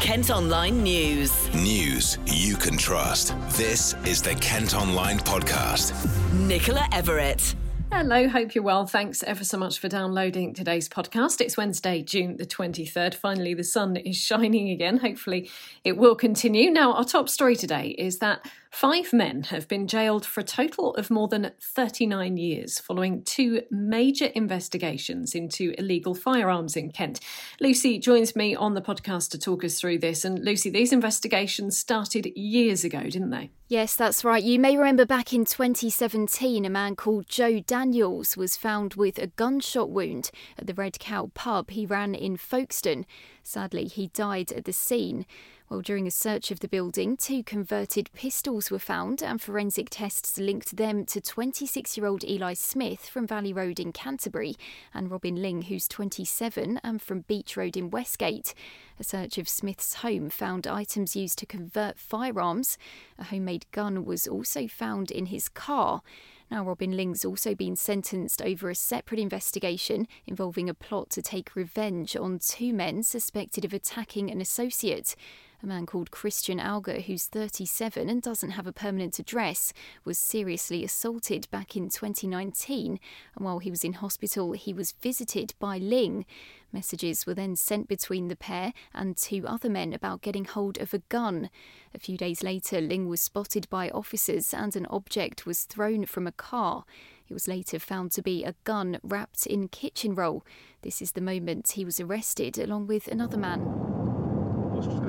Kent Online News. News you can trust. This is the Kent Online Podcast. Nicola Everett. Hello, hope you're well. Thanks ever so much for downloading today's podcast. It's Wednesday, June the 23rd. Finally, the sun is shining again. Hopefully, it will continue. Now, our top story today is that Five men have been jailed for a total of more than 39 years following two major investigations into illegal firearms in Kent. Lucy joins me on the podcast to talk us through this. And Lucy, these investigations started years ago, didn't they? Yes, that's right. You may remember back in 2017, a man called Joe Daniels was found with a gunshot wound at the Red Cow pub he ran in Folkestone. Sadly, he died at the scene. Well, during a search of the building, two converted pistols were found, and forensic tests linked them to 26 year old Eli Smith from Valley Road in Canterbury and Robin Ling, who's 27 and from Beach Road in Westgate. A search of Smith's home found items used to convert firearms. A homemade gun was also found in his car. Now, Robin Ling's also been sentenced over a separate investigation involving a plot to take revenge on two men suspected of attacking an associate. A man called Christian Auger, who's 37 and doesn't have a permanent address, was seriously assaulted back in 2019. And while he was in hospital, he was visited by Ling. Messages were then sent between the pair and two other men about getting hold of a gun. A few days later, Ling was spotted by officers and an object was thrown from a car. It was later found to be a gun wrapped in kitchen roll. This is the moment he was arrested along with another man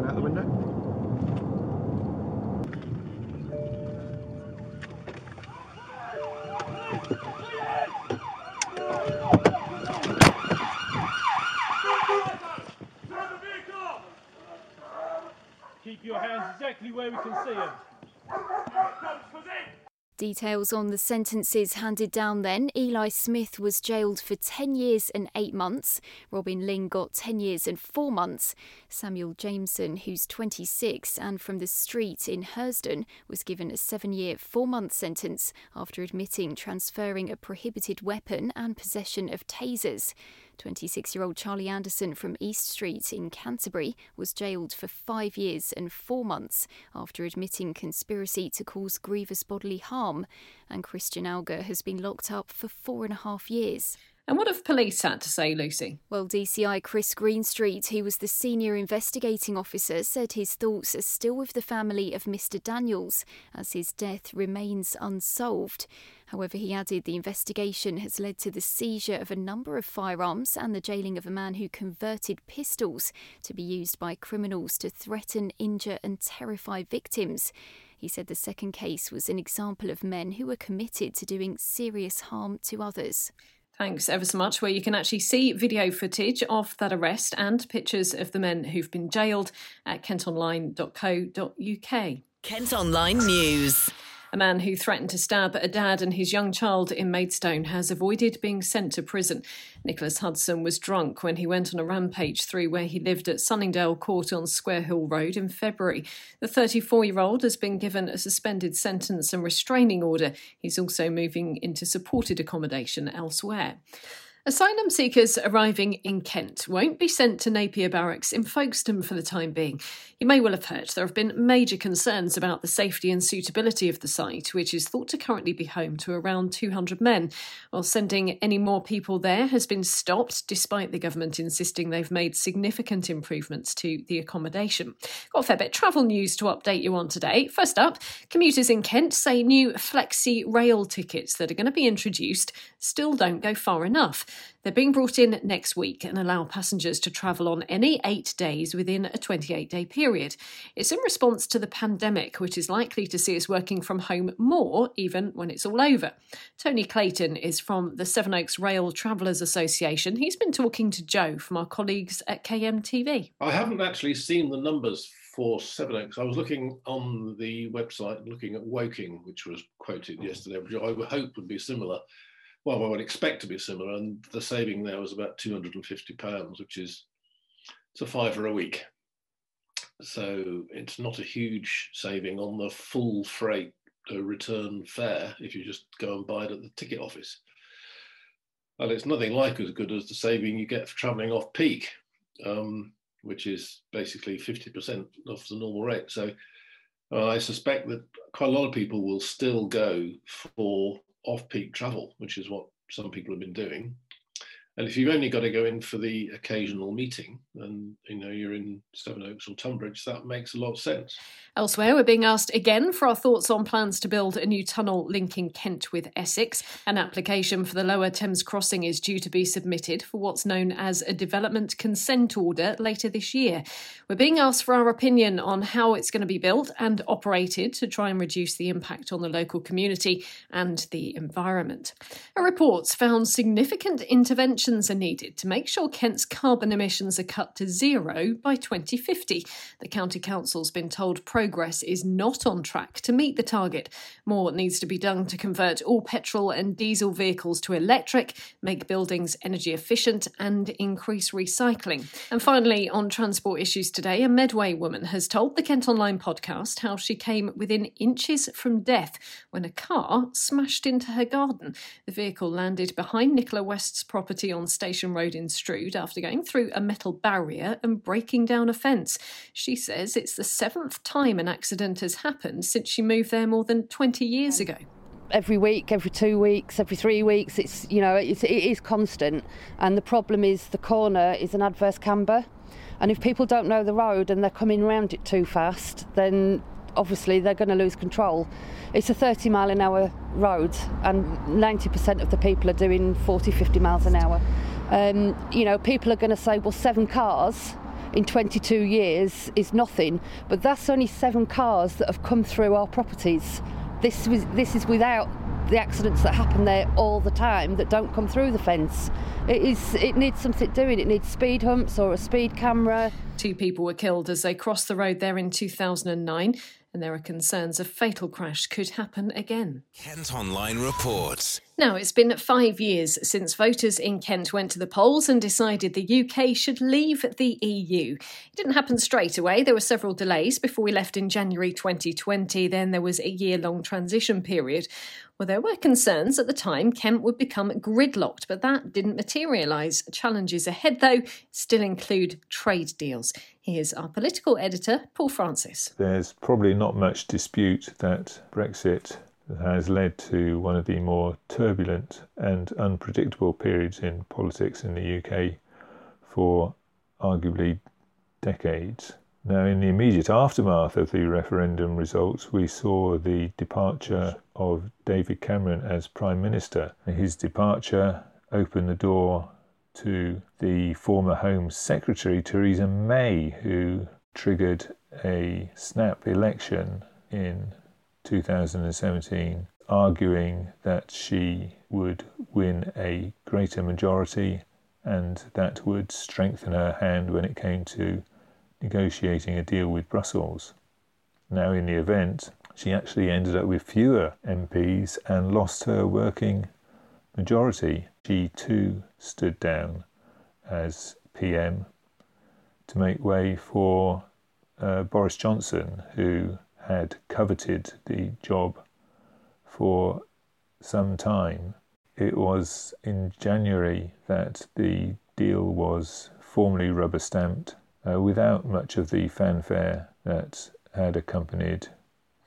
just going out the window. Keep your hands exactly where we can see them. Details on the sentences handed down then Eli Smith was jailed for 10 years and 8 months. Robin Ling got 10 years and 4 months. Samuel Jameson, who's 26 and from the street in Hersden, was given a 7 year, 4 month sentence after admitting transferring a prohibited weapon and possession of tasers. 26 year old Charlie Anderson from East Street in Canterbury was jailed for five years and four months after admitting conspiracy to cause grievous bodily harm, and Christian Auger has been locked up for four and a half years. And what have police had to say, Lucy? Well, DCI Chris Greenstreet, who was the senior investigating officer, said his thoughts are still with the family of Mr. Daniels as his death remains unsolved. However, he added the investigation has led to the seizure of a number of firearms and the jailing of a man who converted pistols to be used by criminals to threaten, injure, and terrify victims. He said the second case was an example of men who were committed to doing serious harm to others. Thanks ever so much. Where you can actually see video footage of that arrest and pictures of the men who've been jailed at kentonline.co.uk. Kent Online News. A man who threatened to stab a dad and his young child in Maidstone has avoided being sent to prison. Nicholas Hudson was drunk when he went on a rampage through where he lived at Sunningdale Court on Square Hill Road in February. The 34 year old has been given a suspended sentence and restraining order. He's also moving into supported accommodation elsewhere. Asylum seekers arriving in Kent won't be sent to Napier Barracks in Folkestone for the time being. You may well have heard there have been major concerns about the safety and suitability of the site, which is thought to currently be home to around 200 men. While sending any more people there has been stopped, despite the government insisting they've made significant improvements to the accommodation. Got a fair bit of travel news to update you on today. First up, commuters in Kent say new flexi rail tickets that are going to be introduced still don't go far enough. They're being brought in next week and allow passengers to travel on any eight days within a 28 day period. It's in response to the pandemic, which is likely to see us working from home more even when it's all over. Tony Clayton is from the Sevenoaks Rail Travellers Association. He's been talking to Joe from our colleagues at KMTV. I haven't actually seen the numbers for Sevenoaks. I was looking on the website, looking at Woking, which was quoted mm. yesterday, which I would hope would be similar well, I would expect to be similar, and the saving there was about two hundred and fifty pounds, which is it's a fiver a week. So it's not a huge saving on the full freight uh, return fare if you just go and buy it at the ticket office. Well, it's nothing like as good as the saving you get for travelling off peak. Um, which is basically 50% of the normal rate. So uh, I suspect that quite a lot of people will still go for off peak travel, which is what some people have been doing. And if you've only got to go in for the occasional meeting, and you know you're in Sevenoaks or Tonbridge, that makes a lot of sense. Elsewhere, we're being asked again for our thoughts on plans to build a new tunnel linking Kent with Essex. An application for the Lower Thames crossing is due to be submitted for what's known as a development consent order later this year. We're being asked for our opinion on how it's going to be built and operated to try and reduce the impact on the local community and the environment. A report's found significant interventions are needed to make sure Kent's carbon emissions are cut to zero by 2050. The County Council's been told progress is not on track to meet the target. More needs to be done to convert all petrol and diesel vehicles to electric, make buildings energy efficient, and increase recycling. And finally, on transport issues today, a Medway woman has told the Kent Online podcast how she came within inches from death when a car smashed into her garden. The vehicle landed behind Nicola West's property on Station Road in Strood after going through a metal barrier and breaking down a fence. She says it's the seventh time an accident has happened since she moved there more than 20 years ago every week, every two weeks, every three weeks. It's you know it's, it is constant, and the problem is the corner is an adverse camber, and if people don't know the road and they're coming round it too fast, then obviously they're going to lose control. It's a 30 mile an hour road, and 90% of the people are doing 40, 50 miles an hour. Um, you know, people are going to say, well, seven cars in 22 years is nothing, but that's only seven cars that have come through our properties. This was this is without the accidents that happen there all the time that don't come through the fence. It is it needs something doing. It needs speed humps or a speed camera. Two people were killed as they crossed the road there in 2009 and there are concerns a fatal crash could happen again. Kent Online reports. Now, it's been five years since voters in Kent went to the polls and decided the UK should leave the EU. It didn't happen straight away. There were several delays before we left in January 2020. Then there was a year long transition period. Well, there were concerns at the time Kent would become gridlocked, but that didn't materialise. Challenges ahead, though, still include trade deals. Here's our political editor, Paul Francis. There's probably not much dispute that Brexit has led to one of the more turbulent and unpredictable periods in politics in the UK for arguably decades. Now, in the immediate aftermath of the referendum results, we saw the departure of David Cameron as Prime Minister. His departure opened the door to the former Home Secretary, Theresa May, who triggered a snap election in 2017, arguing that she would win a greater majority and that would strengthen her hand when it came to negotiating a deal with Brussels. Now, in the event, she actually ended up with fewer MPs and lost her working majority. She too stood down as PM to make way for uh, Boris Johnson, who had coveted the job for some time. It was in January that the deal was formally rubber stamped uh, without much of the fanfare that had accompanied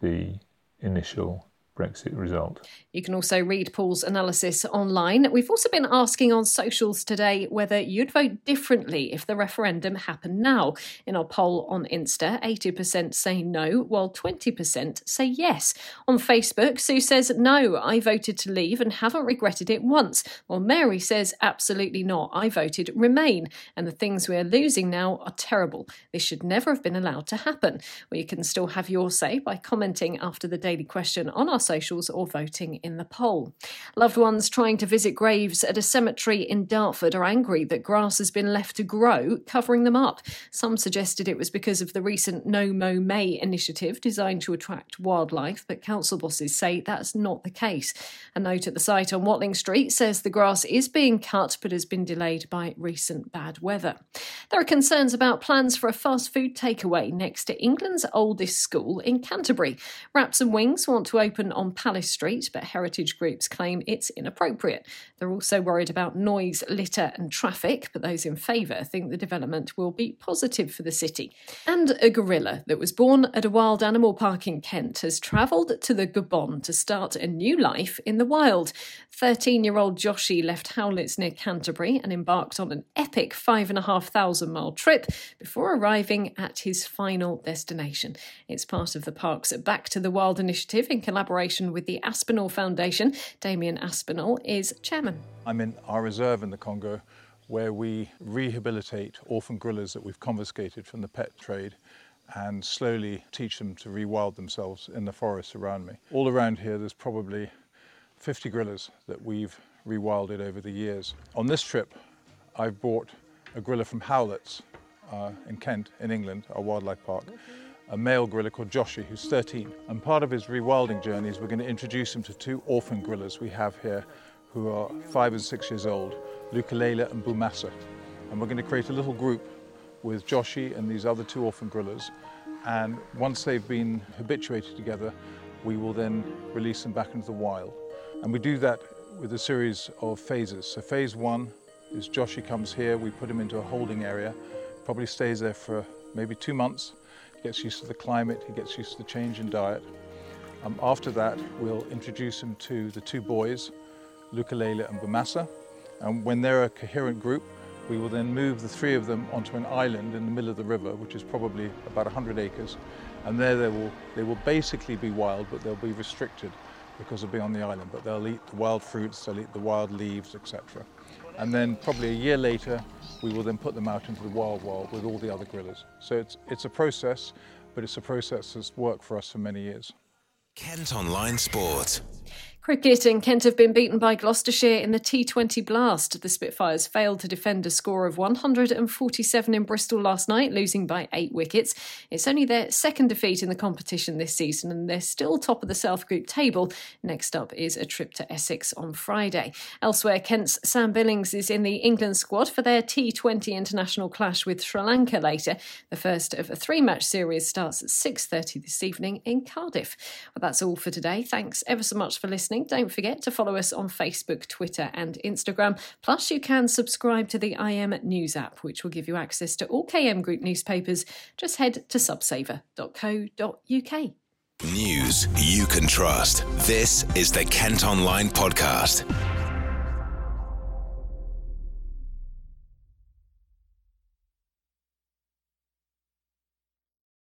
the initial Brexit result. You can also read Paul's analysis online. We've also been asking on socials today whether you'd vote differently if the referendum happened now. In our poll on Insta, 80% say no, while 20% say yes. On Facebook, Sue says, No, I voted to leave and haven't regretted it once. While Mary says, Absolutely not, I voted remain. And the things we are losing now are terrible. This should never have been allowed to happen. Well, you can still have your say by commenting after the daily question on our socials or voting in the poll. Loved ones trying to visit graves at a cemetery in Dartford are angry that grass has been left to grow, covering them up. Some suggested it was because of the recent No Mow May initiative designed to attract wildlife, but council bosses say that's not the case. A note at the site on Watling Street says the grass is being cut but has been delayed by recent bad weather. There are concerns about plans for a fast food takeaway next to England's oldest school in Canterbury. Wraps and Wings want to open on Palace Street, but heritage groups claim it's inappropriate. They're also worried about noise, litter, and traffic, but those in favour think the development will be positive for the city. And a gorilla that was born at a wild animal park in Kent has travelled to the Gabon to start a new life in the wild. 13 year old Joshi left Howletts near Canterbury and embarked on an epic five and a half thousand mile trip before arriving at his final destination. It's part of the park's Back to the Wild initiative in collaboration with the Aspinall Foundation. Damian Aspinall is chairman. I'm in our reserve in the Congo where we rehabilitate orphan gorillas that we've confiscated from the pet trade and slowly teach them to rewild themselves in the forests around me. All around here there's probably 50 gorillas that we've rewilded over the years. On this trip I've brought a gorilla from Howletts uh, in Kent in England, our wildlife park, a male gorilla called Joshi who's 13 and part of his rewilding journey is we're going to introduce him to two orphan gorillas we have here who are five and six years old, Lukalela and Bumasa. And we're going to create a little group with Joshi and these other two orphan gorillas. And once they've been habituated together, we will then release them back into the wild. And we do that with a series of phases. So phase one is Joshi comes here, we put him into a holding area, probably stays there for maybe two months, gets used to the climate, he gets used to the change in diet. Um, after that, we'll introduce him to the two boys, Lukalela and Bumasa. And when they're a coherent group, we will then move the three of them onto an island in the middle of the river, which is probably about 100 acres. And there they will, they will basically be wild, but they'll be restricted because they'll be on the island. But they'll eat the wild fruits, they'll eat the wild leaves, etc. And then probably a year later, we will then put them out into the wild world with all the other gorillas. So it's, it's a process, but it's a process that's worked for us for many years. Kent Online Sport. Cricket and Kent have been beaten by Gloucestershire in the T20 Blast. The Spitfires failed to defend a score of 147 in Bristol last night, losing by eight wickets. It's only their second defeat in the competition this season, and they're still top of the South Group table. Next up is a trip to Essex on Friday. Elsewhere, Kent's Sam Billings is in the England squad for their T20 international clash with Sri Lanka later. The first of a three-match series starts at 6:30 this evening in Cardiff. Well, that's all for today. Thanks ever so much for listening listening, don't forget to follow us on Facebook, Twitter, and Instagram. Plus, you can subscribe to the IM News app, which will give you access to all KM Group newspapers. Just head to subsaver.co.uk. News you can trust. This is the Kent Online Podcast.